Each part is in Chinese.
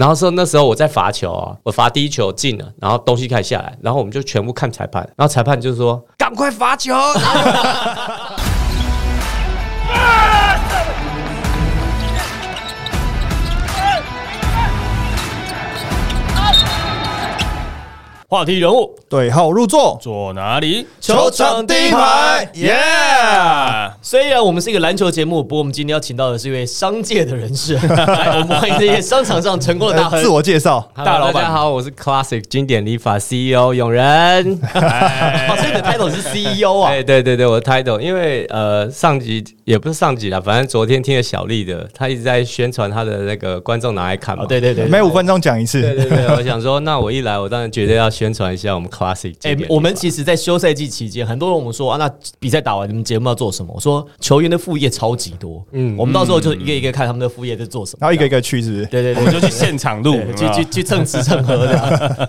然后说那时候我在罚球啊，我罚第一球进了，然后东西开始下来，然后我们就全部看裁判，然后裁判就说赶快罚球。话题人物对号入座，坐哪里？球场第一排耶！虽然我们是一个篮球节目，不过我们今天要请到的是一位商界的人士，来 我们欢迎这些商场上成功的大亨呃 自。我介绍，大老板大家好，我是 Classic 经典理发 CEO 永仁。哦，所以你的 title 是 CEO 啊哎，？对对对，我的 title，因为呃上集也不是上集啦，反正昨天听了小丽的，她一直在宣传她的那个观众拿来看嘛。哦，对对对，每五分钟讲一次对次。对对，我想说，那我一来，我当然绝对要宣传一下我们 Classic 哎。我们其实，在休赛季期间，很多人我们说啊，那比赛打完，你们节目要做什么？我说球员的副业超级多，嗯，我们到时候就一个一个看他们的副业在做什么。然后一个一个去，是不是？对对对，我们就去现场录 对，去去去蹭吃 蹭喝的。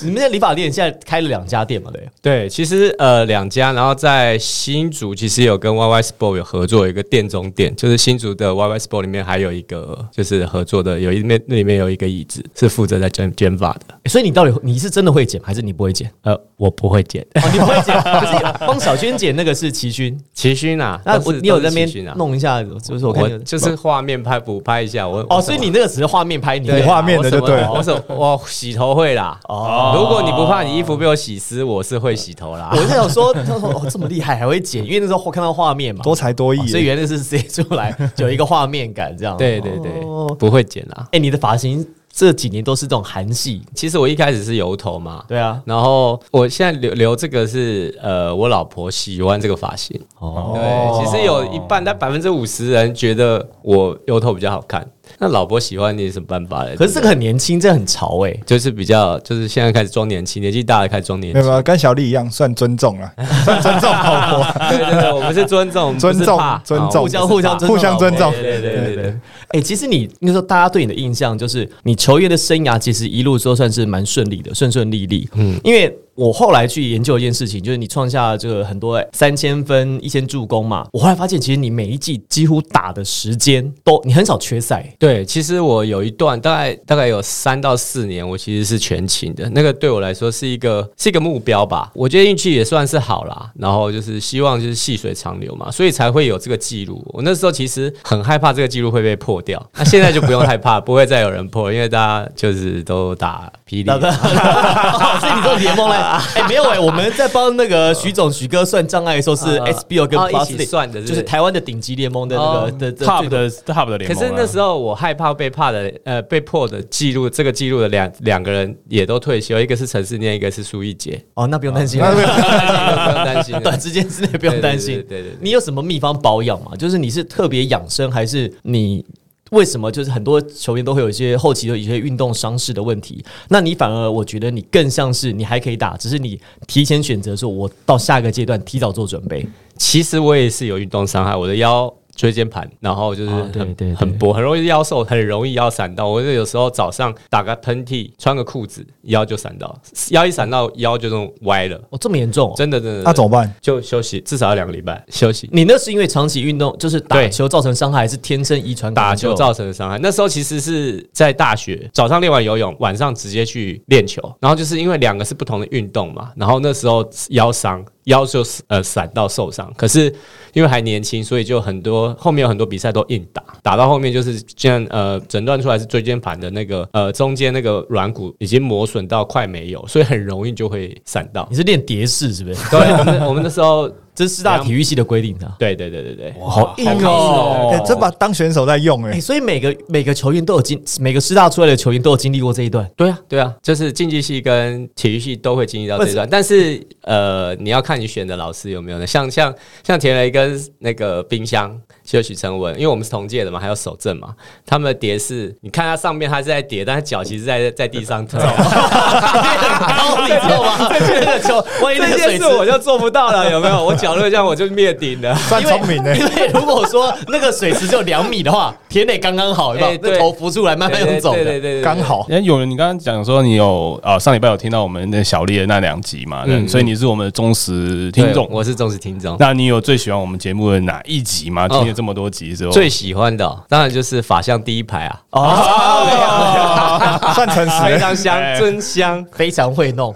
你们的理发店现在开了两家店嘛？对，对，其实呃两家，然后在新竹其实有跟 YY Sport 有合作，有一个店中店，就是新竹的 YY Sport 里面还有一个就是合作的，有一面那里面有一个椅子是负责在卷卷发的。所以你到底你是真的会剪，还是你不会剪？呃，我不会剪，哦，你不会剪，可是帮小娟剪那个是齐勋。齐勋啊，那我你有在那边弄一下，就是我就是画面拍补拍一下，我哦，所以你那个只是画面拍，你对画面的就对了我手我洗头会啦。哦。如果你不怕你衣服被我洗湿，我是会洗头啦我。就想说，他说哦这么厉害还会剪，因为那时候看到画面嘛，多才多艺哦，所以原来是写出来就有一个画面感这样。对对对哦，不会剪啦。哎，你的发型这几年都是这种韩系，其实我一开始是油头嘛，对啊，然后我现在留留这个是呃，我老婆喜欢这个发型。哦对，其实有一半，但百分之五十人觉得我油头比较好看。那老婆喜欢你有什么办法嘞？可是这个很年轻，这很潮哎。就是比较，就是现在开始装年轻，年纪大了开始装年轻没有。跟小丽一样，算尊重了，算尊重老婆，对对对，我们是尊重，尊重尊重互相互相尊重互相尊重。对对对对对。哎、其实你那时候大家对你的印象就是你球员的生涯其实一路说算是蛮顺利的，顺顺利利。嗯，因为我后来去研究一件事情，就是你创下这个很多三千分、一千助攻嘛。我后来发现，其实你每一季几乎打的时间都你很少缺赛。对，其实我有一段大概大概有三到四年，我其实是全勤的。那个对我来说是一个是一个目标吧。我觉得运气也算是好啦，然后就是希望就是细水长流嘛，所以才会有这个记录。我那时候其实很害怕这个记录会被破掉，那现在就不用害怕，不会再有人破，因为大家就是都打霹雳。哦 所以你说联盟来，哎、没有哎、我们在帮那个徐总徐哥算障碍的时候是啊 SBO 跟哦 Plus 算的是不是就是台湾的顶级联盟的那个哦的的 top 的 top 的联盟啊。可是那时候我害怕被怕的，呃，被破的记录，这个记录的两两个人也都退休，一个是陈世念，一个是苏奕杰，哦，那不用担心，那不用不用担心，短时间之内不用担心。对对对对对你有什么秘方保养吗？就是你是特别养生，还是你为什么就是很多球员都会有一些后期的一些运动伤势的问题？那你反而我觉得你更像是你还可以打，只是你提前选择说，我到下一个阶段提早做准备。其实我也是有运动伤害，我的腰椎间盘，然后就是啊很、对对对很薄，很容易腰瘦，很容易腰闪到。我就有时候早上打个喷嚏，穿个裤子，腰就闪到，腰一闪到腰就弄歪了，哦，这么严重、哦？真的真的。那怎么办？就休息，至少要两个礼拜休息。你那是因为长期运动，就是打球造成伤害，还是天生遗传打球造成的伤害。那时候其实是在大学，早上练完游泳，晚上直接去练球。然后就是因为两个是不同的运动嘛，然后那时候腰伤，腰就是呃闪到受伤。可是因为还年轻，所以就很多后面有很多比赛都硬打，打到后面就是这样呃诊断出来是椎间盘的那个呃中间那个软骨已经磨损到快没有，所以很容易就会闪到你。是练蝶式是不是？对，我们我们那时候，这是四大体育系的规定的。对对对对对，好硬哦欸，这把当选手在用哎、哎，所以每个每个球员都有经，每个师大出来的球员都有经历过这一段。对啊，对啊，就是竞技系跟体育系都会经历到这一段，但是呃，你要看你选的老师有没有呢？像像像田雷跟那个冰箱，就许成文，因为我们是同届的嘛，还有守正嘛，他们的碟是，你看他上面他是在叠，但他脚其实在在地上走。高，你知道吗？这个球，万一那件事我就做不到了，有没有？我脚如果这样，我就灭顶了。算聪明的因。为如果说那个水池只有两米的话，田磊刚刚好，对那头浮出来，慢慢用走的。对对对刚。好。哎，有人，你刚刚讲说你有啊，上礼拜有听到我们那小丽的那两集嘛？嗯嗯，所以你是我们的忠实听对众。我是忠实听众。那你有最喜欢我们节目的哪一集吗？哦听了这么多集之后，最喜欢的哦当然就是法相第一排啊！哦，算诚实非欸。常香，哎真香。非常会弄，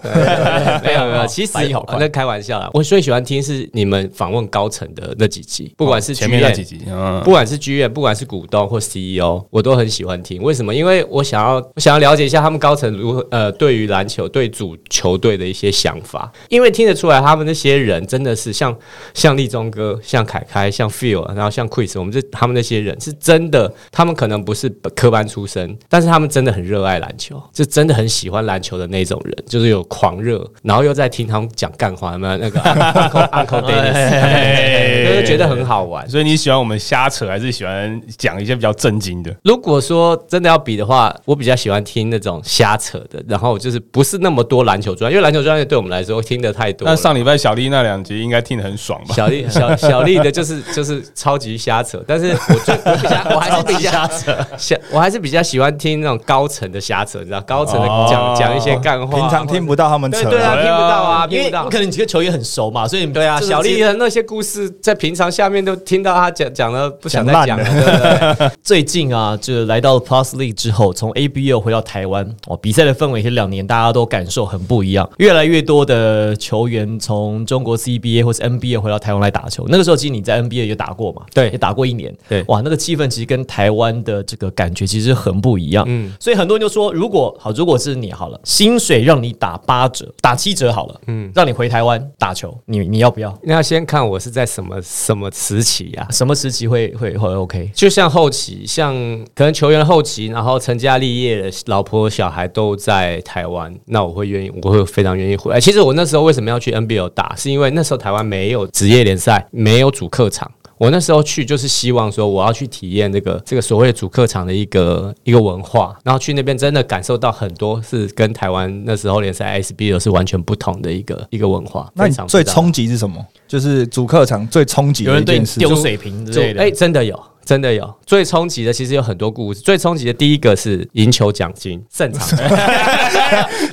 没有没有，其实反应好快那开玩笑啦。我最喜欢听是你们访问高层的那几集，不管是前面那几集，嗯不，管是剧院，不管是股东或 CEO，我都很喜欢听。为什么？因为我想要，我想要了解一下他们高层如何呃，对于篮球、对主球队的一些想法。因为听得出来，他们那些人真的是像像立中哥、像凯凯、像 Phil，然后像 Chris，我们这他们那些人是真的，他们可能不是科班出身，但是他们真的很热爱篮球，就真的很喜欢篮球的那种人，就是有狂热，然后又在听他们讲干话，有没有那个 Uncle Uncle Dennis，就是觉得很好玩。所以你喜欢我们瞎扯，还是喜欢讲一些比较正经的？如果说真的要比的话，我比较喜欢听那种瞎扯的，然后就是不是那么多篮球专业，因为篮球专业对我们来说听的太多。那上礼拜小丽那两集应该听得很爽吧？小丽小小丽的就是就是超级瞎扯，但是我最我比较我还是比较瞎扯，瞎我还是比较喜欢听那种高层的瞎扯，你知道高层的哦讲讲一些干话，平常听不到他们扯，对对啊，听不到啊，因为听不到可。能你几个球员很熟嘛，所以你对啊，小丽的那些故事，在平常下面都听到他讲讲了，不想再讲了，讲对不对？最近啊，就来到 Plus League 之后，从 ABL 回到台湾，哦，比赛的氛围这两年大家都感受很不一样。越来越多的球员从中国 CBA 或是 NBA 回到台湾来打球。那个时候其实你在 NBA 也打过嘛，对也打过一年，对哇，那个气氛其实跟台湾的这个感觉其实很不一样。嗯嗯，所以很多人就说，如果好，如果是你好了，薪水让你打八折、打七折好了，嗯，让你回台湾打球，你你要不要？那要先看我是在什么什么时期啊？什么时期会会会 OK？就像后期，像可能球员后期，然后成家立业的老婆小孩都在台湾，那我会愿意，我会非常愿意回来。其实我那时候为什么要去 NBL 打，是因为那时候台湾没有职业联赛，没有主客场。我那时候去就是希望说，我要去体验这个这个所谓主客场的一个一个文化，然后去那边真的感受到很多是跟台湾那时候联赛 SBL 是完全不同的一个一个文化。那你最冲击是什么？就是主客场最冲击有人对的一件事。你丢水瓶之类的，哎、真的有，真的有。最冲击的其实有很多故事。最冲击的第一个是赢球奖金，胜场奖金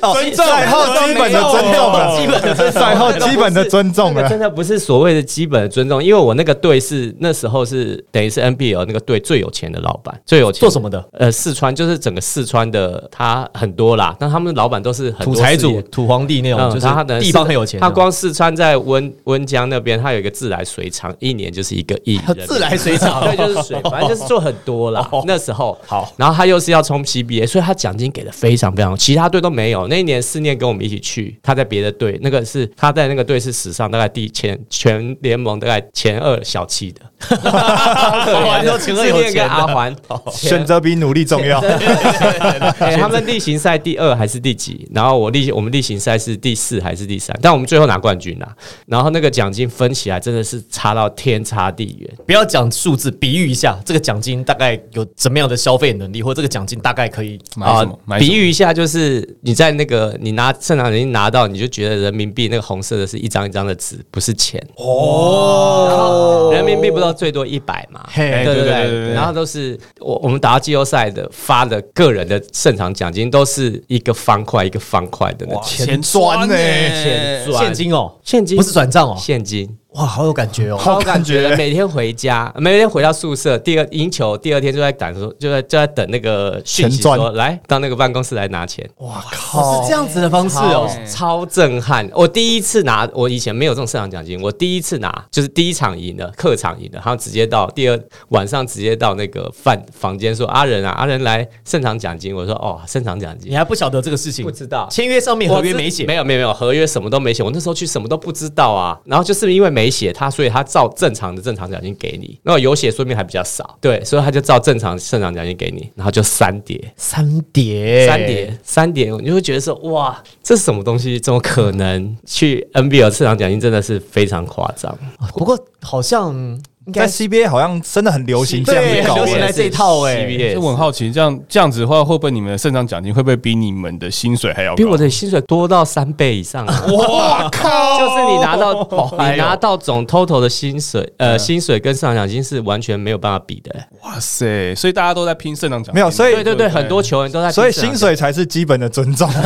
尊重赛后基本的尊重了，基本的尊重赛后基本的尊重了。真的不是所谓的基本的尊重，因为我那个队是那时候是等于是 NBL 那个队最有钱的老板，最有钱做什么的？呃，四川就是整个四川的，他很多啦，但他们老板都是很土财主、土皇帝那种，嗯，就是他的地方很有钱。他光四川在温温江那边，他有一个自来水厂，一年就是一个亿。自来水厂 对，就是水，反正就是做很多啦。那时候好，然后他又是要冲 CBA，所以他奖金给的非常非常，其他队都没有。那一年四念跟我们一起去，他在别的队，那个是他在那个队是史上大概第前全联盟大概前二小气的。哇你说前二有四念钱的跟阿环选择比努力重要。哎他们例行赛第二还是第几？然后我例我们例行赛是第四还是第三？但我们最后拿冠军啦。然后那个奖金分起来真的是差到天差地远。不要讲数字，比喻一下，这个奖金大概有怎么样的消费能力，或这个奖金大概可以买什么？比喻一下，就是你在那个你拿圣堂奖金拿到，你就觉得人民币那个红色的是一张一张的纸，不是钱哦。人民币不知道最多一百嘛？对对对然后都是我我们打到季后赛的发的个人的胜场奖金都是一个方块一个方块的那钱钱砖呢？钱砖现金哦，现金不是转账哦，现金。哇，好有感觉哦。好有感觉觉，每天回家，每天回到宿舍，第二赢球，第二天就在等说，就在就在等那个讯息说，来到那个办公室来拿钱。哇哦靠！是这样子的方式哦，超震撼！我第一次拿，我以前没有这种胜场奖金，我第一次拿就是第一场赢的，客场赢的，然后直接到第二晚上直接到那个饭房间说阿仁啊，阿仁来胜场奖金，我说哦，胜场奖金你还不晓得这个事情不，知道。签约上面合约没写，没有没有没有合约什么都没写，我那时候去什么都不知道啊。然后就是因为没写他，所以他照正常的正常奖金给你。那有写说明还比较少，对，所以他就照正常正常奖金给你，然后就三叠。三叠，三叠，三叠，你就会觉得说，哇，这是什么东西？怎么可能？去 NBL 市场奖金真的是非常夸张。不过好像应该在 CBA 好像真的很流行这样子搞行来这一套哎 CBA 就我很好奇，这样这样子的话，会不会你们的胜场奖金会不会比你们的薪水还要高？比我的薪水多到三倍以上啊！哇靠！就是你拿到你拿到总 total 的薪水，呃，薪水跟胜场奖金是完全没有办法比的、哇塞！所以大家都在拼胜场奖金，没有所以对对对，很多球员都在拼所以薪水才是基本的尊重，只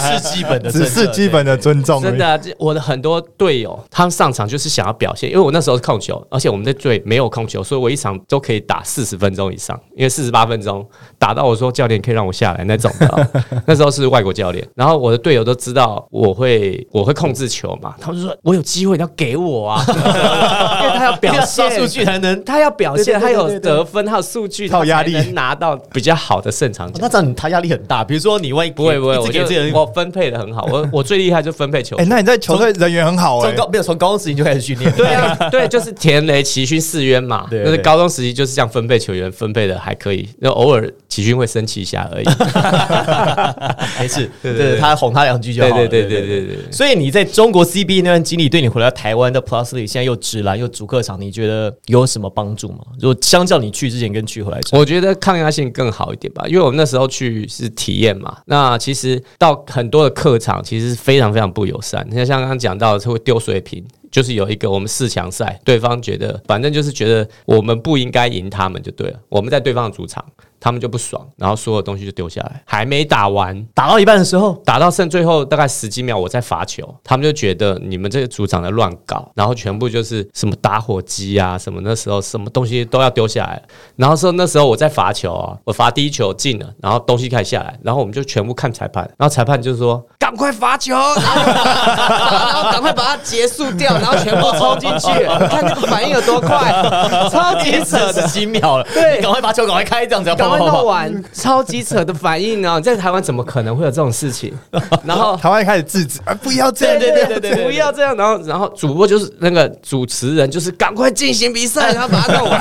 是基本的，只是基本的尊重。真的啊、我的很多队友，他们上场就是想要表现，因为我那时候是控球，球，而且我们的队没有控球，所以我一场都可以打四十分钟以上，因为四十八分钟打到我说教练可以让我下来那种的。那时候是外国教练，然后我的队友都知道我会我会控制球嘛，他们就说我有机会你要给我啊，因为他要表现数据才能。他要表现，他有得分，他有数据，他有压力拿到比较好的胜场那这样他压力很大，比如说你万一不会不会，我觉得这个人我分配的很好，我 我最厉害就分配球哎，。那你在球队人缘很好哎从，高没有从高中时期就开始训练，对啊，对，就是田雷、齐勋、四渊嘛。对对就是高中时期就是这样分配球员，分配的还可以。那偶尔齐勋会生气一下而已。没事，对对对对他哄他两句就好了。对对对对对。所以你在中国 CBA 那段经历，对你回到台湾的 Plus League 现在又直篮又主客场，你觉得有什么帮助吗？如果相较你去之前跟去回来，我觉得抗压性更好一点吧，因为我们那时候去是体验嘛。那其实到很多的客场，其实是非常非常不友善。你看像刚刚讲到，是会丢水瓶。就是有一个我们四强赛，对方觉得反正就是觉得我们不应该赢他们就对了。我们在对方的主场，他们就不爽，然后所有东西就丢下来，还没打完，打到一半的时候，打到剩最后大概十几秒，我在罚球，他们就觉得你们这个主场在乱搞，然后全部就是什么打火机啊，什么那时候什么东西都要丢下来，然后说那时候我在罚球啊，我罚第一球进了，然后东西开始下来，然后我们就全部看裁判，然后裁判就说赶快罚球，然后然后赶快把它结束掉，然后全部抽进去，看那个反应有多快，超级扯的十。几秒了，对赶快把球赶快开，这样子要赶快。弄完，超级扯的反应啊！在台湾怎么可能会有这种事情？然后台湾开始制止啊，不要这样，对对对对对，对对对不要这样。然后然后主播就是那个主持人，就是赶快进行比赛，然后把它弄完，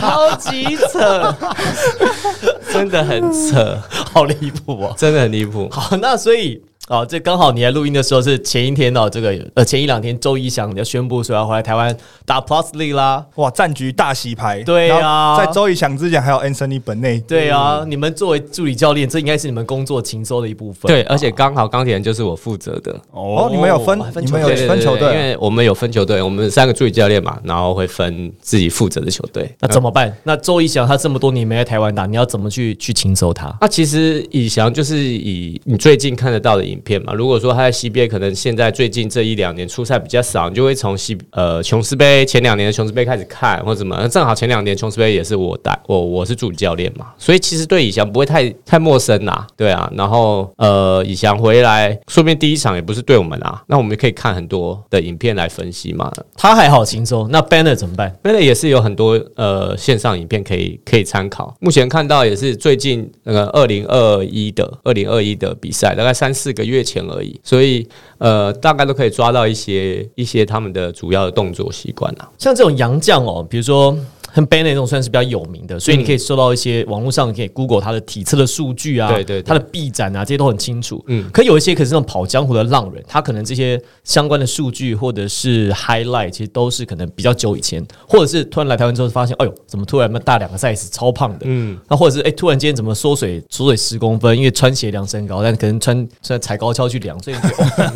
超级扯，真的很扯，好离谱啊！真的很离谱。好，那所以哦，这刚好你来录音的时候是前一天哦，这个呃前一两天周一翔要宣布说要回来台湾打 Plus League 啦。哇，战局大洗牌。对啊在周一翔之前还有 Anthony 本内，对啊，你们作为助理教练，这应该是你们工作勤收的一部分。对，而且刚好钢铁人就是我负责的，哦，你们有分哦，分你们有分球队，因为我们有分球队，我们三个助理教练嘛，然后会分自己负责的球队。那怎么办？那周一翔他这么多年没在台湾打，你要怎么去去勤收他？那其实以翔就是以你最近看得到的影片嘛。如果说他在 CBA 可能现在最近这一两年出赛比较少，你就会从 C 呃琼斯杯前两年的琼斯杯开始看，或者什么。那正好前两年琼斯杯也是我带我我是助理教练嘛，所以其实对以翔不会太太陌生啦，对啊。然后呃以翔回来，说不定第一场也不是对我们啊，那我们可以看很多的影片来分析嘛。他还好轻松，那 Banner 怎么办？？Banner 也是有很多呃线上影片可以可以参考。目前看到也是最近那个二零二一的二零二一的比赛，大概三四个月前而已，所以呃大概都可以抓到一些一些他们的主要的动作习惯啊。像这种洋将哦，比如说。像 Banner 那种算是比较有名的，所以你可以搜到一些网络上可以 Google 它的体测的数据啊，对对对他的臂展啊，这些都很清楚。嗯嗯，可有一些可是那种跑江湖的浪人，他可能这些相关的数据或者是 highlight，其实都是可能比较久以前，或者是突然来台湾之后发现，哎呦，怎么突然那么大两个 size 超胖的？嗯，那或者是哎、突然间怎么缩水缩水十公分，因为穿鞋量身高，但可能穿穿踩高跷去量，所以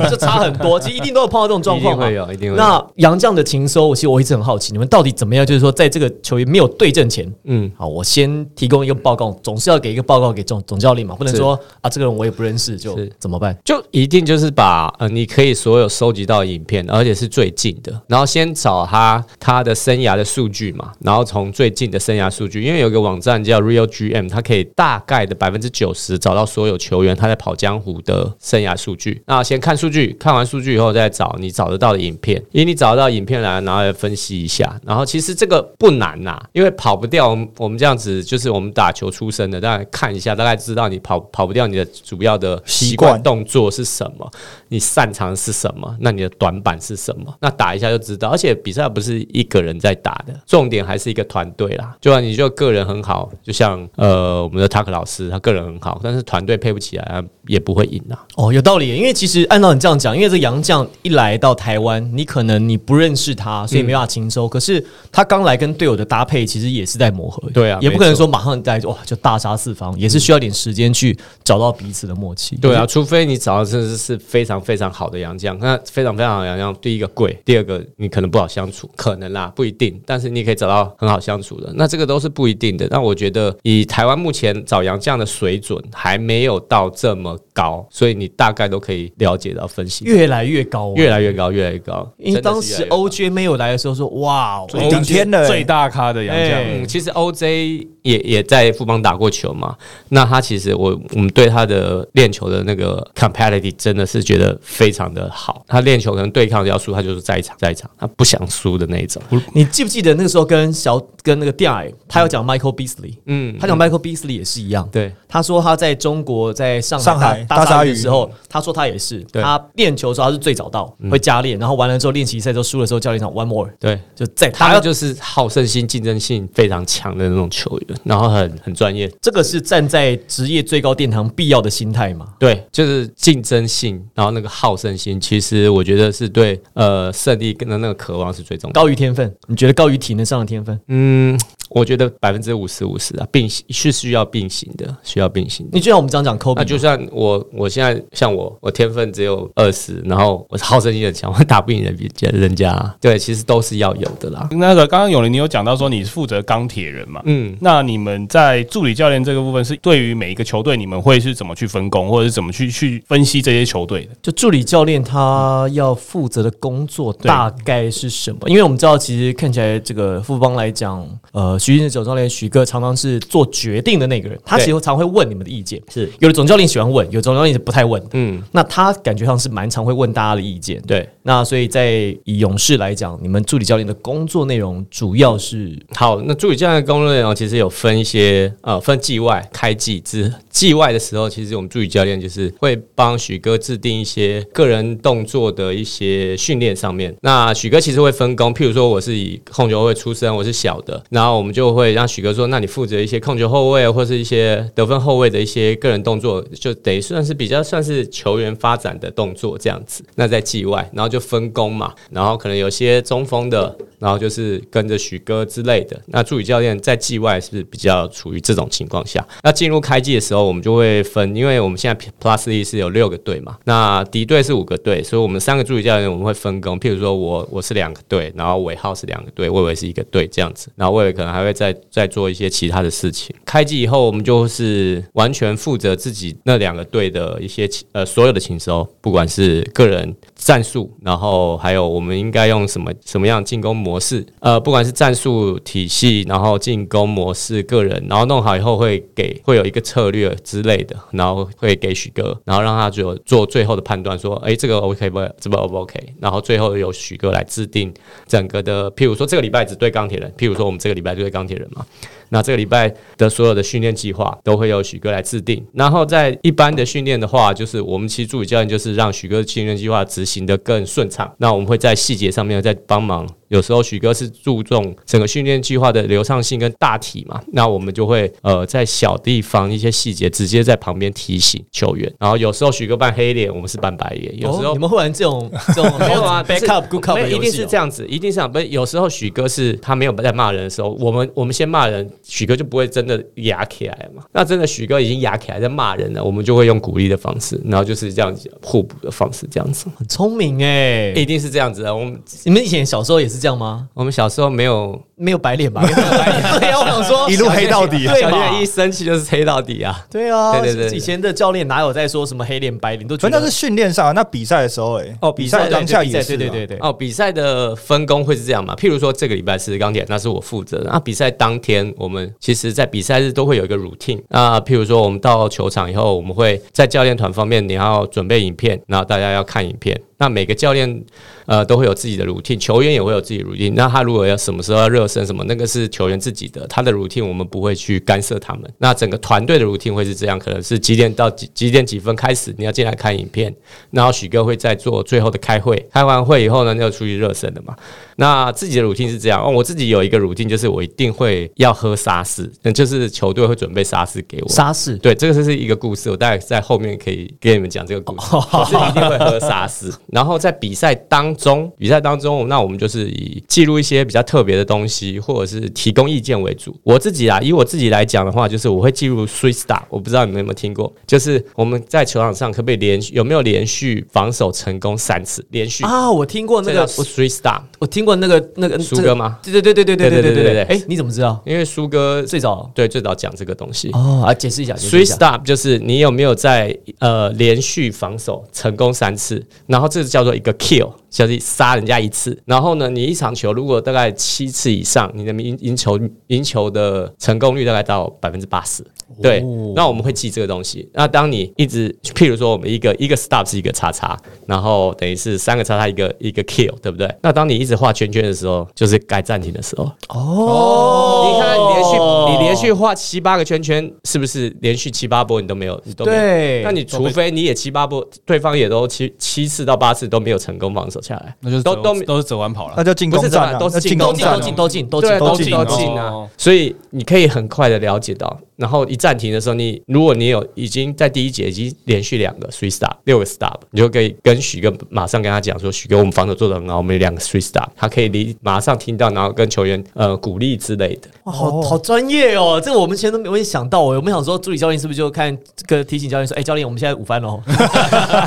就、差很多。其实一定都有碰到这种状况嘛一定会。有，一定会有。那杨绛的情收，其实我一直很好奇，你们到底怎么样？就是说，在这个球员没有对阵前，嗯，好，我先提供一个报告，总是要给一个报告给总总教练嘛，不能说啊，这个人我也不认识，就是怎么办？就一定就是把呃，你可以所有收集到的影片，而且是最近的，然后先找他他的生涯的数据嘛，然后从最近的生涯数据，因为有个网站叫 Real GM，它可以大概的百分之九十找到所有球员他在跑江湖的生涯数据。那先看数据，看完数据以后再找你找得到的影片，因为你找得到影片来，然后来分析一下。然后其实这个不难呐、因为跑不掉，我们这样子就是我们打球出身的，当然看一下，大概知道你跑跑不掉你的主要的习惯动作是什么，你擅长是什么，那你的短板是什么？那打一下就知道。而且比赛不是一个人在打的，重点还是一个团队啦。就算你就个人很好，就像呃我们的塔克老师，他个人很好，但是团队配不起来，也不会赢啊。哦，有道理，因为其实按照你这样讲，因为这杨绛一来到台湾，你可能你不认识他，所以没办法勤收。可是他刚来跟队友的搭配其实也是在磨合，对啊也不可能说马上在哇就大杀四方，也是需要点时间去找到彼此的默契。对啊，除非你找到真的是非常非常好的洋将，那非常非常好的洋将，第一个贵，第二个你可能不好相处，可能啦，不一定，但是你可以找到很好相处的，那这个都是不一定的。那我觉得以台湾目前找洋将的水准还没有到这么高，所以你大概都可以了解到分析，越来越高、哦，越来越高，越来越高。因为当时 OJ 没有来的时候说，哇，最顶天的欸最大咖的洋将。哎，嗯，其实 OJ 也也在富邦打过球嘛。那他其实我我们对他的练球的那个 competitive 真的是觉得非常的好。他练球可能对抗要输，他就是在场在场，他不想输的那一种。你记不记得那个时候跟小跟那个电矮，他有讲 Michael Beasley，嗯，他讲 Michael Beasley 也是一样。对。他说他在中国在上海上海大大鲨鱼鱼。的时候，他说他也是，对。他练球的时候他是最早到，会加练，然后完了之后练习赛之后输的时候，教练讲 one more，对。就在他就是好胜心、竞争性非常强的那种球员，然后很很专业，这个是站在职业最高殿堂必要的心态嘛？对，就是竞争性，然后那个好胜心，其实我觉得是对呃胜利跟那个渴望是最重要的。高于天分，你觉得高于体能上的天分？嗯，我觉得百分之五十五十啊，并行是需要并行的，需要并行的。你就像我们这样讲 Kobe，那就算我我现在像我，我天分只有二十，然后我好胜心很强，我打不赢人家人家啊。对，其实都是要有的啦。那个刚刚永林你有讲到说你是负责钢铁人嘛？嗯，那你们在助理教练这个部分是对于每一个球队，你们会是怎么去分工，或者是怎么去去分析这些球队的？就助理教练他要负责的工作大概是什么？因为我们知道，其实看起来这个富邦来讲，呃，徐俊总教练许哥常常是做决定的那个人，他其实常会问你们的意见。是，有的总教练喜欢问，有的总教练是不太问。嗯，那他感觉上是蛮常会问大家的意见。对。那所以在以勇士来讲，你们助理教练的工作内容主要是好，那助理教练的工作内容其实有分一些呃，分季外、开季之季外的时候，其实我们助理教练就是会帮许哥制定一些个人动作的一些训练上面。那许哥其实会分工，譬如说我是以控球会出身，我是小的，然后我们我们就会让许哥说，那你负责一些控球后卫或是一些得分后卫的一些个人动作，就等于算是比较算是球员发展的动作这样子。那在季外，然后就分工嘛，然后可能有些中锋的，然后就是跟着许哥之类的。那助理教练在季外是不是比较处于这种情况下。那进入开季的时候，我们就会分，因为我们现在 Plus 一是有六个队嘛，那敌队是五个队，所以我们三个助理教练我们会分工。譬如说我我是两个队，然后尾号是两个队，魏伟是一个队这样子，然后魏伟可能还会再再做一些其他的事情。开季以后，我们就是完全负责自己那两个队的一些呃所有的情收，不管是个人战术，然后还有我们应该用什么什么样进攻模式，呃，不管是战术体系，然后进攻模式，个人，然后弄好以后会给会有一个策略之类的，然后会给许哥，然后让他就做最后的判断，说，哎，这个 OK 不？这个 O 不 OK？然后最后由许哥来制定整个的，譬如说这个礼拜只对钢铁人，譬如说我们这个礼拜就钢铁人嘛。那这个礼拜的所有的训练计划都会由许哥来制定。然后在一般的训练的话，就是我们其实助理教练就是让许哥训练计划执行的更顺畅。那我们会在细节上面再帮忙。有时候许哥是注重整个训练计划的流畅性跟大体嘛，那我们就会呃在小地方一些细节直接在旁边提醒球员。然后有时候许哥扮黑脸，我们是扮白脸。有时候哦你们会玩这种 这种没有啊，backup good cup 一定是这样。子，一定是这样。不是有时候许哥是他没有在骂人的时候，我们我们先骂人，许哥就不会真的哑起来嘛。那真的许哥已经哑起来在骂人了，我们就会用鼓励的方式，然后就是这样子互补的方式，这样子，很聪明哎、一定是这样子的。我们你们以前小时候也是这样吗？我们小时候没有没有白脸吧？对啊，我想说一路黑到底啊对嘛一生气就是黑到底啊。对啊，对对对对以前的教练哪有在说什么黑脸白脸，都那是训练上啊，那比赛的时候，哎，哦比赛当下也是啊，对对对对，哦，比赛的分工会是这样嘛？譬如说这个礼拜是钢铁，那是我负责的。那比赛当天，我们其实在比赛日都会有一个 routine。那譬如说我们到球场以后，我们会在教练团方面，你要准备影片，然后大家要看影片。那每个教练呃都会有自己的 routine，球员也会有自己的 routine。那他如果要什么时候要热身什么，那个是球员自己的，他的 routine 我们不会去干涉他们。那整个团队的 routine 会是这样，可能是几点到几几点几分开始，你要进来看影片，然后许哥会再做最后的开会，开完会以后呢，就出去热身的嘛。那自己的 routine 是这样，哦，我自己有一个 routine，就是我一定会要喝沙士，那就是球队会准备沙士给我。沙士对，这个是一个故事，我大概在后面可以给你们讲这个故事。我是一定会喝沙士，然后在比赛当中，比赛当中，那我们就是以记录一些比较特别的东西，或者是提供意见为主。我自己啊，以我自己来讲的话，就是我会记录 three star，我不知道你们有没有听过，就是我们在球场上可不可以连续有没有连续防守成功三次，连续啊，我听过那个，three star。我听过那个那个苏哥吗？对对对对对对对对对对。哎，你怎么知道？因为苏哥最早对最早讲这个东西。哦，啊，解释一下。Three 一下 stop 就是你有没有在呃连续防守成功三次，然后这这叫做一个 kill，就是杀人家一次。然后呢，你一场球如果大概七次以上，你的赢赢球赢球的成功率大概到百分之八十。对，那我们会记这个东西。那当你一直，譬如说我们一个一个 stop 是一个叉叉，然后等于是三个叉叉一个一个 kill，对不对？那当你一直画圈圈的时候，就是该暂停的时候。哦，你看你连续你连续画七八个圈圈，是不是连续七八波你都没有，你都没有？对，那你除非你也七八波，对方也都七七次到八次都没有成功防守下来，那就是都都都都是折弯跑了那。就进攻战啊，不是那进攻战啊都进都进都进，都进都进都进进啊哦。所以你可以很快的了解到，然后一暂停的时候，你如果你有已经在第一节已经连续两个 three stop 六个 stop，你就可以跟许哥马上跟他讲说，许哥我们防守做得很好，我们有两个 three stop，他可以离马上听到，然后跟球员呃鼓励之类的。哇，好好专业哦！这个我们以前都没有想到哦。我们想说，助理教练是不是就看这个提醒教练说：“哎，教练，我们现在午饭喽，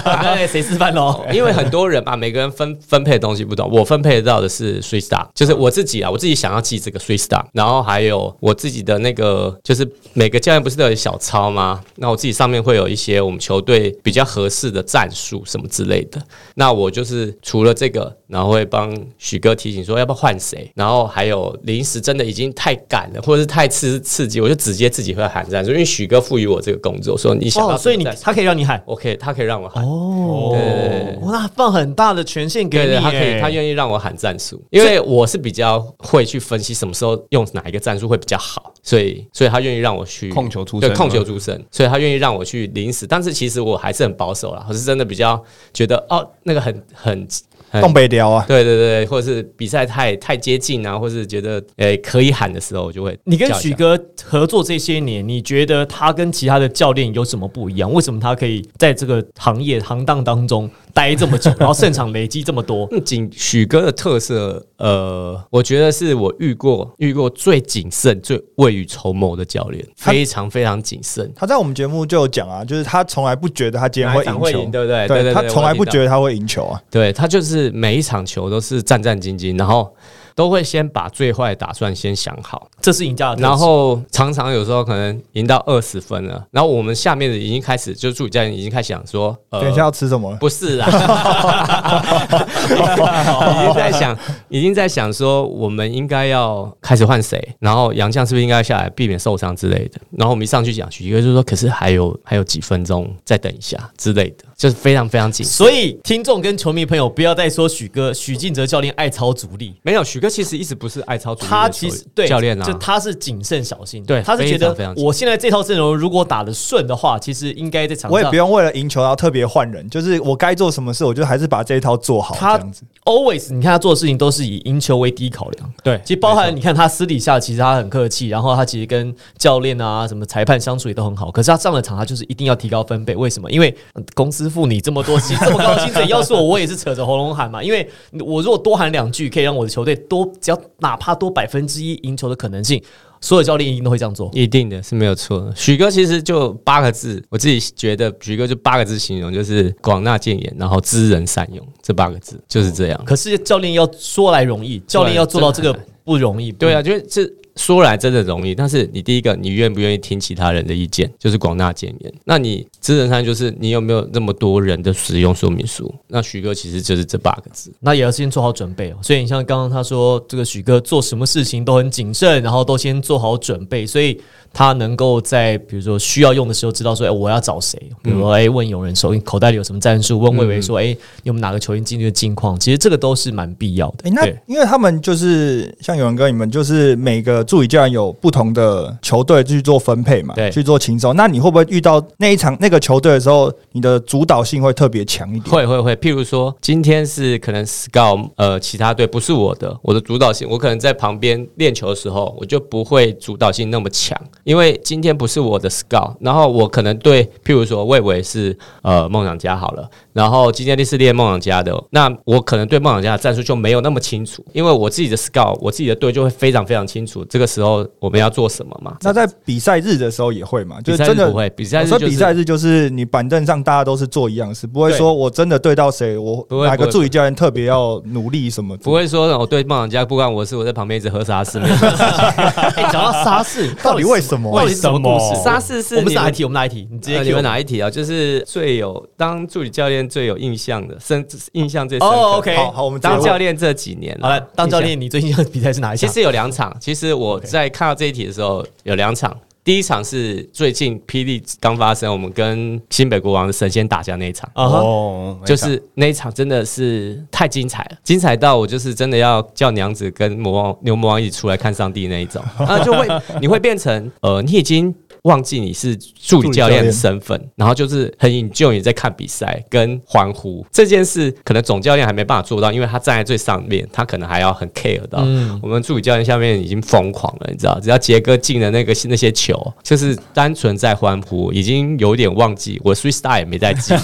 哎，谁吃饭喽因为很多人嘛，每个人分分配的东西不同。我分配到的是 three stop，就是我自己啊，我自己想要记这个 three stop，然后还有我自己的那个，就是每个教练不是都有小抄吗？那我自己上面会有一些我们球队比较合适的战术什么之类的。那我就是除了这个，然后会帮许哥提醒说要不要换谁，然后还有临时真的已经太赶了，或者是太刺刺激，我就直接自己会喊战术，因为许哥赋予我这个工作，说你？”想要哦，所以你他可以让你喊，OK，他可以让我喊。哦对对对哇，那放很大的权限给你他可以，他愿意让我喊战术，因为我是比较会去分析什么时候用哪一个战术会比较好，所以所以他愿意让我去控球出身对控球出身，所以他愿意让我去临时，但是其实我还是很保守啦，我是真的比较觉得哦，那个很很。很东北聊啊，对对对，或者是比赛太太接近啊，或是觉得诶、可以喊的时候，我就会你跟许哥合作这些年，你觉得他跟其他的教练有什么不一样？为什么他可以在这个行业行当当中待这么久，然后胜场累积这么多？嗯，谨许哥的特色，呃，我觉得是我遇过遇过最谨慎、最未雨绸缪的教练，非常非常谨慎。他在我们节目就有讲啊，就是他从来不觉得他今天会赢球，对不对？对对，他从来不觉得，得他会赢球啊。对他就是每一场球都是战战兢兢，然后都会先把最坏的打算先想好，这是赢家的，然后常常有时候可能赢到二十分了，然后我们下面的已经开始，就是助理教练已经开始想说，呃等一下要吃什么？不是啊，已经在想，已经在想说，我们应该要开始换谁，然后杨绛是不是应该下来避免受伤之类的？然后我们一上去讲，许哥就说，可是还有还有几分钟，再等一下之类的，就是非常非常紧。所以听众跟球迷朋友不要再说许哥许晋哲教练爱操主力，没有许哥其实一直不是爱操主力的他其实对教练啊就，他是谨慎小心，对他是觉得我现在这套阵容如果打得顺的话，其实应该在场上我也不用为了赢球然后特别换人，就是我该做什么事，我就还是把这一套做好，这他样子。always 你看他做的事情都是以赢球为第一考量。对，其实包含你看他私底下，其实他很客气，然后他其实跟教练啊、什么裁判相处也都很好。可是他上了场，他就是一定要提高分贝。为什么？因为呃公司付你这么多薪，这么高的薪水，要是我，我也是扯着喉咙喊嘛。因为我如果多喊两句，可以让我的球队多，只要哪怕多百分之一赢球的可能性，所有教练一定都会这样做。一定的是没有错的。许哥其实就八个字，我自己觉得许哥就八个字形容，就是广纳谏言，然后知人善用，这八个字就是这样。可是教练要说来容易，教练要做到这个不容易。对啊，就是这说来真的容易，但是你第一个，你愿不愿意听其他人的意见，就是广纳谏言。那你资质上就是你有没有那么多人的使用说明书？那许哥其实就是这八个字。那也要先做好准备哦。所以你像刚刚他说，这个许哥做什么事情都很谨慎，然后都先做好准备，所以他能够在比如说需要用的时候知道说，哎、我要找谁？比如说，哎、问有人手口袋里有什么战术？问魏伟说，哎、有没有哪个球员进去的近况？其实这个都是蛮必要的。诶，那因为他们就是像有人跟你们，就是每个助理教练有不同的球队去做分配嘛，对去做轻松。那你会不会遇到那一场那个球队的时候，你的主导性会特别强一点？会会会，譬如说今天是可能 scout 呃其他队不是我的，我的主导性，我可能在旁边练球的时候，我就不会主导性那么强。因为今天不是我的 scout，然后我可能对，譬如说魏伟是呃梦想家好了，然后今天第四列梦想家的，那我可能对梦想家的战术就没有那么清楚，因为我自己的 scout，我自己的队就会非常非常清楚，这个时候我们要做什么嘛。那在比赛日的时候也会嘛？就是真的比赛日不会，比赛日就是说比赛日就是你板凳上大家都是做一样事，不会说我真的对到谁，我不会个助理教练特别要努力什么。不会说我对梦想家不管我是，我在旁边一直喝沙士。没 有哎，讲到沙士，到底为什么啊到底是什么故事？沙士是我们是哪一题？我们哪一题？你直接呃 Q 你们哪一题啊？就是最有当助理教练最有印象的，深印象最深刻。哦，OK 好好，我们当教练这几年了，好了，当教练，你最印象的比赛是哪一场？其实有两场。其实我在看到这一题的时候，有两场。第一场是最近霹雳刚发生，我们跟新北国王的神仙打架那一场。哦，就是那一场真的是太精彩了，精彩到我就是真的要叫娘子跟魔王牛魔王一起出来看上帝那一种，啊，就会你会变成呃，你已经忘记你是助理教练的身份，然后就是很引咎你在看比赛跟欢呼这件事，可能总教练还没办法做到，因为他站在最上面，他可能还要很 care 到。嗯我们助理教练下面已经疯狂了，你知道，只要杰哥进了那个那些球，就是单纯在欢呼，已经有点忘记我 three star 也没在记，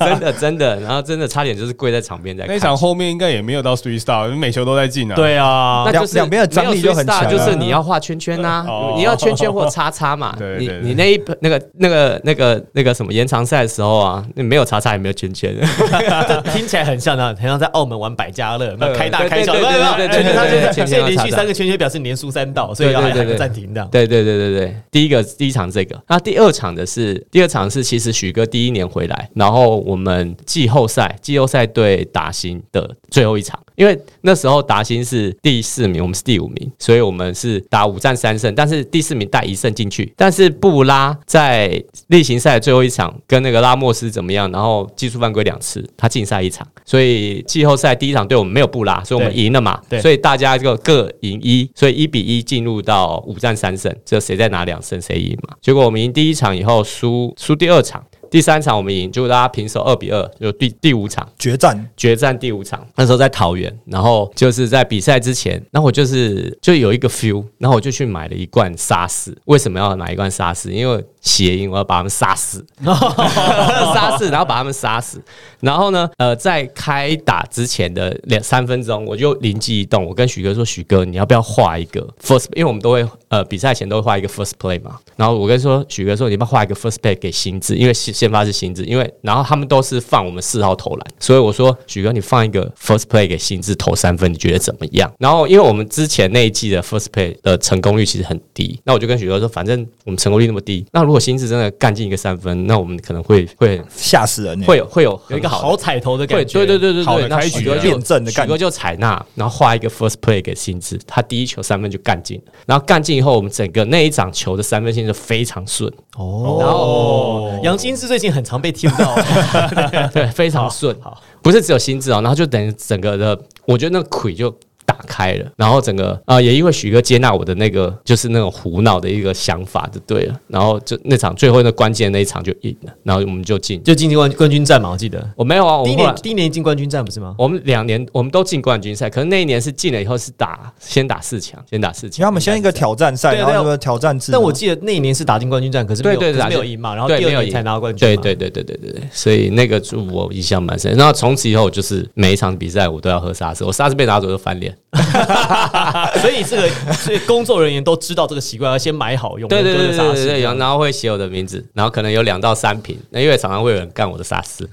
真的真的，然后真的差点就是跪在场边在看那场后面应该也没有到 three star，每球都在进啊。，对啊那，就是两两边的张力就很强啊就是你要画圈圈你要圈圈或叉叉嘛。你对对。对你那一那个那个那个那个什么延长赛的时候啊，你没有叉叉也没有圈圈，这听起来很像那，很像在澳门玩百家乐，那呃开大开小，对对对对对对对他现在连续三个圈圈表示你连输三道，所以要喊个对对对对。暂停的。对对对对对，第一个第一场这个，那第二场的是第二场是其实许哥第一年回来，然后我们季后赛季后赛对达兴的最后一场，因为那时候达兴是第四名，我们是第五名，所以我们是打五战三胜，但是第四名带一胜进去，但是布拉在例行赛最后一场跟那个拉莫斯怎么样，然后技术犯规两次，他禁赛一场，所以季后赛第一场对我们没有布拉，所以我们赢了嘛，对所以大家就各赢一，所以一比一进入到五战三胜，就谁再拿两胜谁赢嘛。结果我们赢第一场以后输输第二场，第三场我们赢，就大家平手二比二，就第第五场决战，决战第五场，那时候在桃园，然后就是在比赛之前，然后我就是就有一个 feel，然后我就去买了一罐沙士。为什么要买一罐沙士？因为谐音，我要把他们杀死，杀死，然后把他们杀死。然后呢，呃，在开打之前的两三分钟，我就灵机一动，我跟许哥说：“许哥，你要不要画一个 first？因为我们都会呃比赛前都会画一个 first play 嘛。然后我跟说许哥说，你要不要画一个 first play 给新智？因为先先发是新智，因为然后他们都是放我们四号投篮，所以我说许哥，你放一个 first play 给新智投三分，你觉得怎么样？然后因为我们之前那一季的 first play 的成功率其实很低，那我就跟许哥说，反正我们成功率那么低，那如新智真的干进一个三分，那我们可能会会吓死人欸！会有会有有一个好好彩头的感觉。对对对对对，那好的开局啊。许哥就辩证的感觉许哥就采纳，然后画一个 first play 给心智，他第一球三分就干进了，然后干进以后，我们整个那一场球的三分线就非常顺，哦，然后杨金是最近很常被听到，对，非常顺，好，不是只有心智哦，然后就等于整个的，我觉得那个魁就。打开了，然后整个啊、也因为许哥接纳我的那个就是那种胡闹的一个想法就对了，然后就那场最后那关键那一场就赢了，然后我们就进。就进冠冠军战嘛，我记得我没有啊，我第一年第一年进冠军战不是吗？我们两年我们都进冠军赛，可是那一年是进了以后是打先打四强，先打四强。因为他们先一个挑战赛，然后那个挑战制。但我记得那一年是打进冠军战，可是没有可是对对对没有赢嘛，然后第对没有赢二年才拿到冠军。对对对对对对对，所以那个就我印象蛮深。然后从此以后，就是每一场比赛我都要喝沙士，我沙士被拿走就翻脸。所以这个所以工作人员都知道这个习惯，要先买好用。对对对对对然后会写我的名字，然后可能有两到三瓶，那因为常常会有人干我的沙士。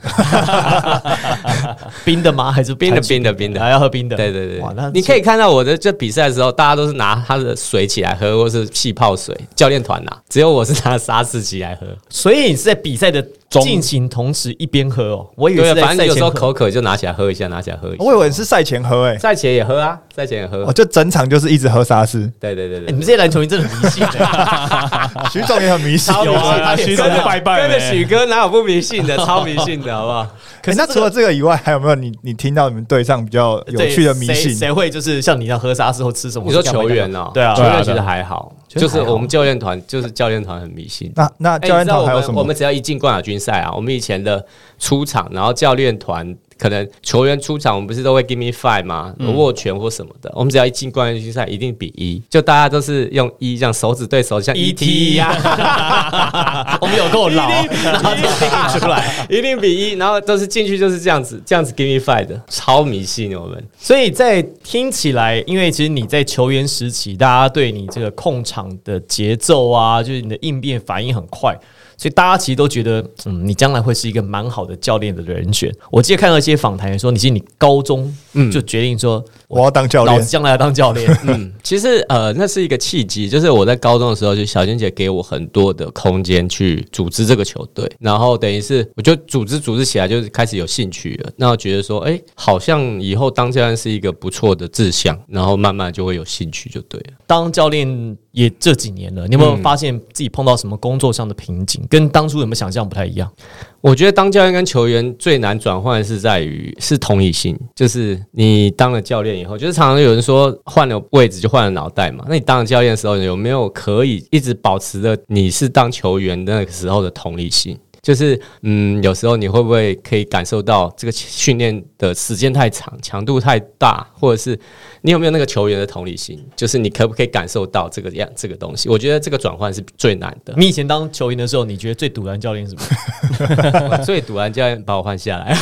冰的吗？还是冰的冰的冰的还要喝冰的？对对对哇，那你可以看到我的这比赛的时候，大家都是拿他的水起来喝，或是气泡水，教练团拿，只有我是拿沙士起来喝。所以你是在比赛的进行同时一边喝哦。我以为反正有时候口渴就拿起来喝一下，拿起来喝一下。我以为是赛前喝诶，赛前也喝啊，赛前也喝我。就整场就是一直喝沙士。对对对对哎你们这些篮球迷真的很迷信欸。徐总也很迷信，他徐总是拜拜跟着许哥哪有不迷信的？超迷信的，好不好？可是那除了这个以外，还有没有你你听到你们队上比较有趣的迷信？谁会就是像你一样喝沙士或吃什么？你说球员哦，对啊球员其实还好，就是我们教练团，就是教练团很迷信。那那哎教练团还有什么？我们只要一进冠亚军赛啊，我们以前的出场，然后教练团可能球员出场，我们不是都会 give me five 吗？握拳或什么的，我们只要一进冠军赛，一定比一，就大家都是用一这样手指对手，像 ET 一样，我们有够老，然后就出来。一定比一，然后都是进去就是这样子，这样子 give me five 的，超迷信我们。所以在听起来，因为其实你在球员时期，大家对你这个控场的节奏啊，就是你的应变反应很快，所以大家其实都觉得，嗯，你将来会是一个蛮好的教练的人选。我记得看到一些访谈说，你其实你高中就决定说，我要当教练老子，将来要当教练。嗯，其实呃，那是一个契机，就是我在高中的时候，就小娟姐给我很多的空间去组织这个球队，然后等于是我就组织组织起来，就是开始有兴趣了。那我觉得说，哎、好像以后当教练是一个不错的志向，然后慢慢就会有兴趣，就对了。当教练也这几年了，你有没有发现自己碰到什么工作上的瓶颈，跟当初有没有想象不太一样？我觉得当教练跟球员最难转换的是在于是同理心，就是你当了教练以后，就是常常有人说换了位置就换了脑袋嘛。那你当了教练的时候，有没有可以一直保持着你是当球员那个时候的同理心？就是嗯，有时候你会不会可以感受到这个训练的时间太长、强度太大，或者是你有没有那个球员的同理心？就是你可不可以感受到这个样这个东西？我觉得这个转换是最难的。你以前当球员的时候，你觉得最堵拦教练是什么？所以赌完教练把我换下来。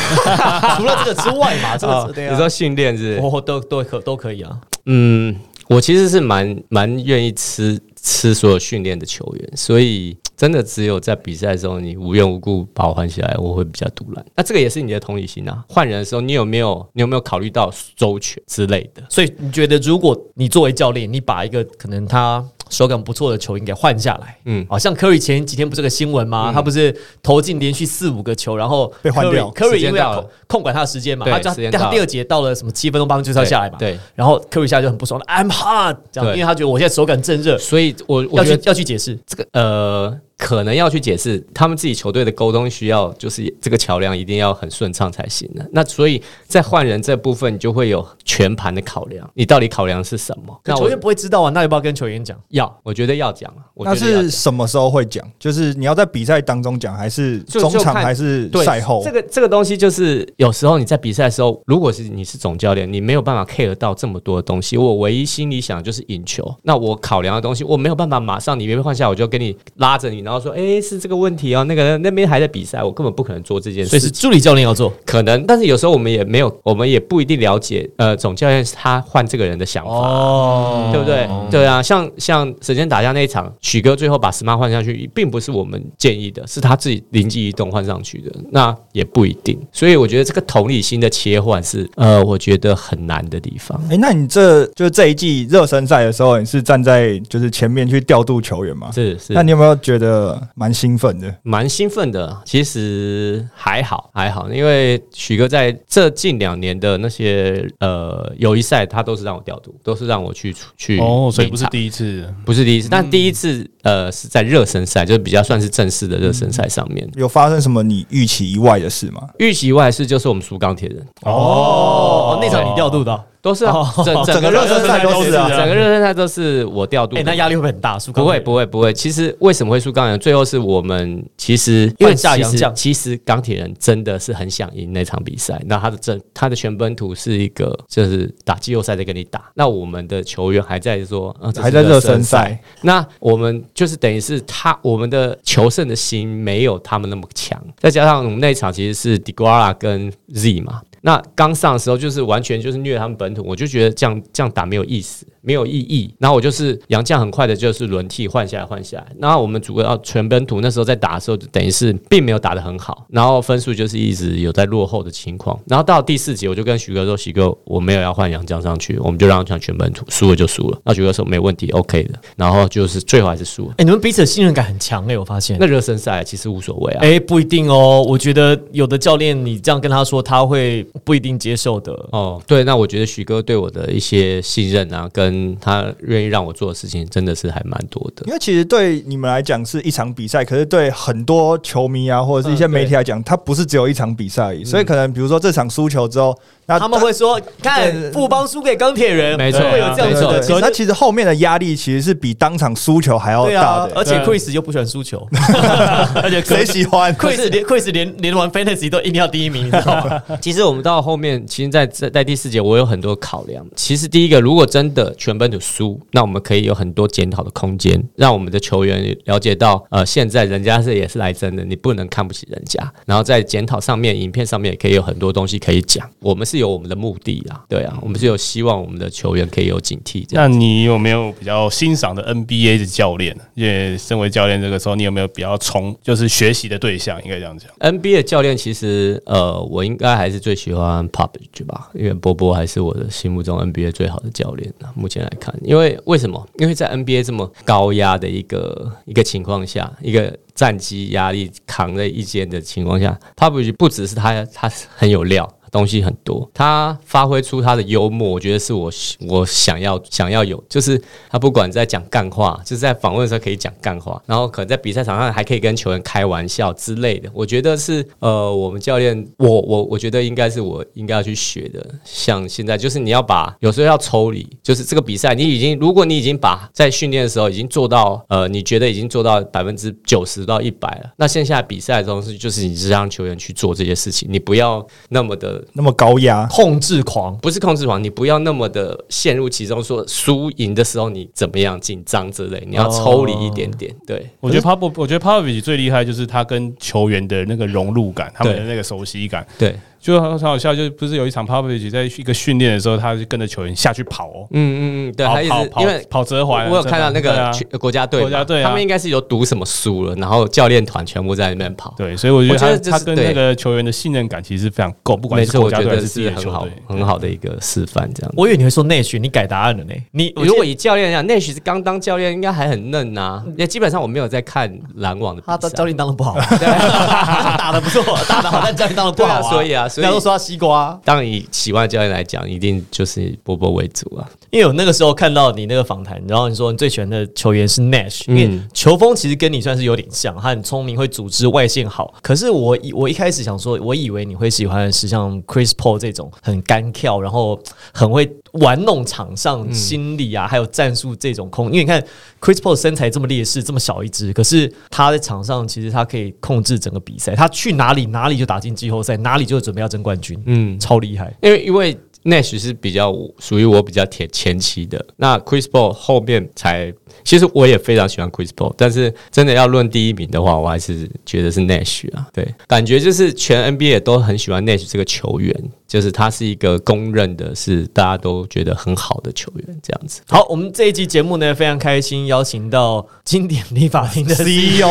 除了这个之外嘛，这个对啊你说训练是是？我都都可都可以啊。嗯，我其实是蛮蛮愿意吃吃所有训练的球员，所以真的只有在比赛的时候，你无缘无故把我换下来，我会比较独揽。那这个也是你的同理心啊。换人的时候，你有没有你有没有考虑到周全之类的？所以你觉得，如果你作为教练，你把一个可能他手感不错的球员给换下来，嗯嗯，好像 Curry 前几天不是个新闻吗？他不是投进连续四五个球，然后被换掉 Curry 时间因为要控控管他的时间嘛，他就时间到了他第二节到了什么七分钟八分钟就是要下来嘛，对，然后 Curry 下来就很不爽了，I'm hot，这样，因为他觉得我现在手感正热，所以我我要去觉得要去解释。这个呃，可能要去解释他们自己球队的沟通需要，就是这个桥梁一定要很顺畅才行的。那所以在换人这部分，你就会有全盘的考量，你到底考量是什么？那球员不会知道啊，那要不要跟球员讲？要，我觉得要讲啊，我那是什么时候会讲？就是你要在比赛当中讲，还是中场，还是对赛后？这个这个东西就是有时候你在比赛的时候，如果是你是总教练，你没有办法 care 到这么多的东西。我唯一心里想的就是赢球。那我考量的东西，我没有办法马上你别被换下，我就跟你拉着你，然后说，哎、是这个问题哦，那个那边还在比赛，我根本不可能做这件事。所以是助理教练要做可能，但是有时候我们也没有，我们也不一定了解，呃，总教练他换这个人的想法。哦对不对？对啊，像像神仙打架那一场，许哥最后把 SMART 换上去，并不是我们建议的，是他自己灵机一动换上去的，那也不一定。所以我觉得这个同理心的切换是，呃，我觉得很难的地方。哎、那你这就是这一季热身赛的时候，你是站在就是前面去调度球员吗？是是那，你有没有觉得蛮兴奋的？蛮兴奋的。其实还好还好，因为许哥在这近两年的那些呃友谊赛，他都是让我调度，都是让我去去哦，所以不是第一次。不是第一次，但第一次呃是在热身赛，就是比较算是正式的热身赛上面。有发生什么你预期以外的事吗？预期外的事就是我们输钢铁人，哦，那场你调度的哦，都是整整个热身赛都是啊整个热身赛都是我调度哎，那压力会不会很大？输不会不会不会，其实为什么会输钢铁人？最后是我们其实因为其实其实钢铁人真的是很想赢那场比赛。那他的正他的全本土是一个就是打季后赛在跟你打，那我们的球员还在说，还在热身赛，那我们就是等于是他我们的求胜的心没有他们那么强，再加上我们那一场其实是 a r a 跟 Z 嘛，那刚上的时候就是完全就是虐他们本土，我就觉得这样这样打没有意思，没有意义。然后我就是杨将很快的就是轮替换下来换下来，然后我们主要全本土那时候在打的时候，就等于是并没有打得很好，然后分数就是一直有在落后的情况。然后到第四节我就跟徐哥说，徐哥我没有要换杨将上去，我们就让他全本土，输了就输了。那徐哥说没问题，OK 的。然后就是最后还是输了。哎，你们彼此的信任感很强哎，我发现。那热身赛其实无所谓啊。哎，不一定哦。我觉得有的教练你这样跟他说，他会不一定接受的。哦，对，那我觉得许哥对我的一些信任啊，跟他愿意让我做的事情，真的是还蛮多的因。为其实对你们来讲是一场比赛，可是对很多球迷啊或者是一些媒体来讲，它不是只有一场比赛而已。所以可能比如说这场输球之后，那他们会说，看富邦输给钢铁人，没错会有这样子的情绪。对那其实后面的压力其实是比当场输球还要大对啊的，，而且 Chris 又不喜欢输球 而且谁喜欢？，Chris 连 Chris 连连玩 Fantasy 都一定要第一名，你知道吗？其实我们到后面，其实在，在在第四节，我有很多考量。其实第一个，如果真的全本土输，那我们可以有很多检讨的空间，让我们的球员了解到，呃，现在人家是也是来真的，你不能看不起人家。然后在检讨上面，影片上面也可以有很多东西可以讲。我们是有我们的目的啊，对啊，我们是有希望我们的球员可以有警惕那。你有没有比较欣赏的 NBA 的教练？因为身为教练，这个时候你有没有比较从就是学习的对象？应该这样讲。NBA 的教练其实，呃，我应该还是最喜欢 Popovich 吧，因为波波还是我的心目中 NBA 最好的教练啊。目前来看，因为为什么？因为在 NBA 这么高压的一个一个情况下，一个战绩压力扛在一肩的情况下，Popovich 不只是他他很有料。东西很多，他发挥出他的幽默，我觉得是我我想要想要有，就是他不管在讲干话，就是在访问的时候可以讲干话，然后可能在比赛场上还可以跟球员开玩笑之类的。我觉得是呃，我们教练，我我我觉得应该是我应该要去学的。像现在就是你要把有时候要抽离，就是这个比赛你已经，如果你已经把在训练的时候已经做到呃，你觉得已经做到百分之九十到一百了，那线下比赛中是就是你是让球员去做这些事情，你不要那么的那么高压，控制狂，不是控制狂，你不要那么的陷入其中，说输赢的时候你怎么样紧张之类，你要抽离一点点。对，我觉得 Pop，我觉得 Popovich 最厉害就是他跟球员的那个融入感，他们的那个熟悉感，对，就很很好笑。就是不是有一场 Popovich 在一个训练的时候，他就跟着球员下去跑哦，嗯嗯嗯，对，跑他一直因为。跑折环啊，我有看到那个全国家队，国家队啊他们应该是有赌什么输了，然后教练团全部在那边跑。对，所以我觉得他我觉得就是他跟对那个球员的信任感其实非常够，不管是国我觉得家队还是很好很好的一个示范。这样，我以为你会说内训，你改答案了呢？你如果以教练来讲，内许是刚当教练，应该还很嫩呐。也基本上我没有在看篮网的比赛他的教练当的不好，打的不错，打的好，但教练当的不好对啊所以啊所以大家都说他西瓜。当然以喜欢的教练来讲，一定就是波波为主啊。因为我那个时候看到你那个访谈，然后你说你最喜欢的球员是 Nash，因为嗯球风其实跟你算是有点像，他很聪明，会组织外线好。可是我以我一开始想说，我以为你会喜欢的是像 Chris Paul 这种很干跳，然后很会玩弄场上心理啊，还有战术这种空。因为你看 Chris Paul 身材这么劣势，这么小一只，可是他在场上其实他可以控制整个比赛，他去哪里哪里就打进季后赛，哪里就准备要争冠军，嗯，超厉害。因为因为 Nash 是比较属于我比较前前期的，那 Chris Paul 后面才，其实我也非常喜欢 Chris Paul，但是真的要论第一名的话，我还是觉得是 Nash 啊。对，感觉就是全 NBA 都很喜欢 Nash 这个球员，就是他是一个公认的是大家都觉得很好的球员，这样子。好，我们这一期节目呢，非常开心邀请到经典理法厅的 CEO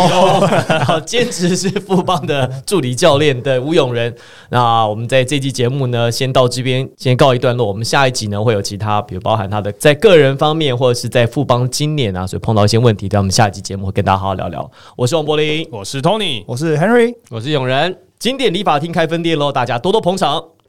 好，兼职是富邦的助理教练的吴永仁。那我们在这期节目呢，先到这边先告一段落。我们下一集呢，会有其他，比如包含他的在个人方面，或者是在富邦今年啊，所以碰到一些问题，在我们下一集节目会跟大家好好聊聊。我是王柏林，我是 Tony，我是 Henry。我是永仁。经典理发厅开分店喽，大家多多捧场。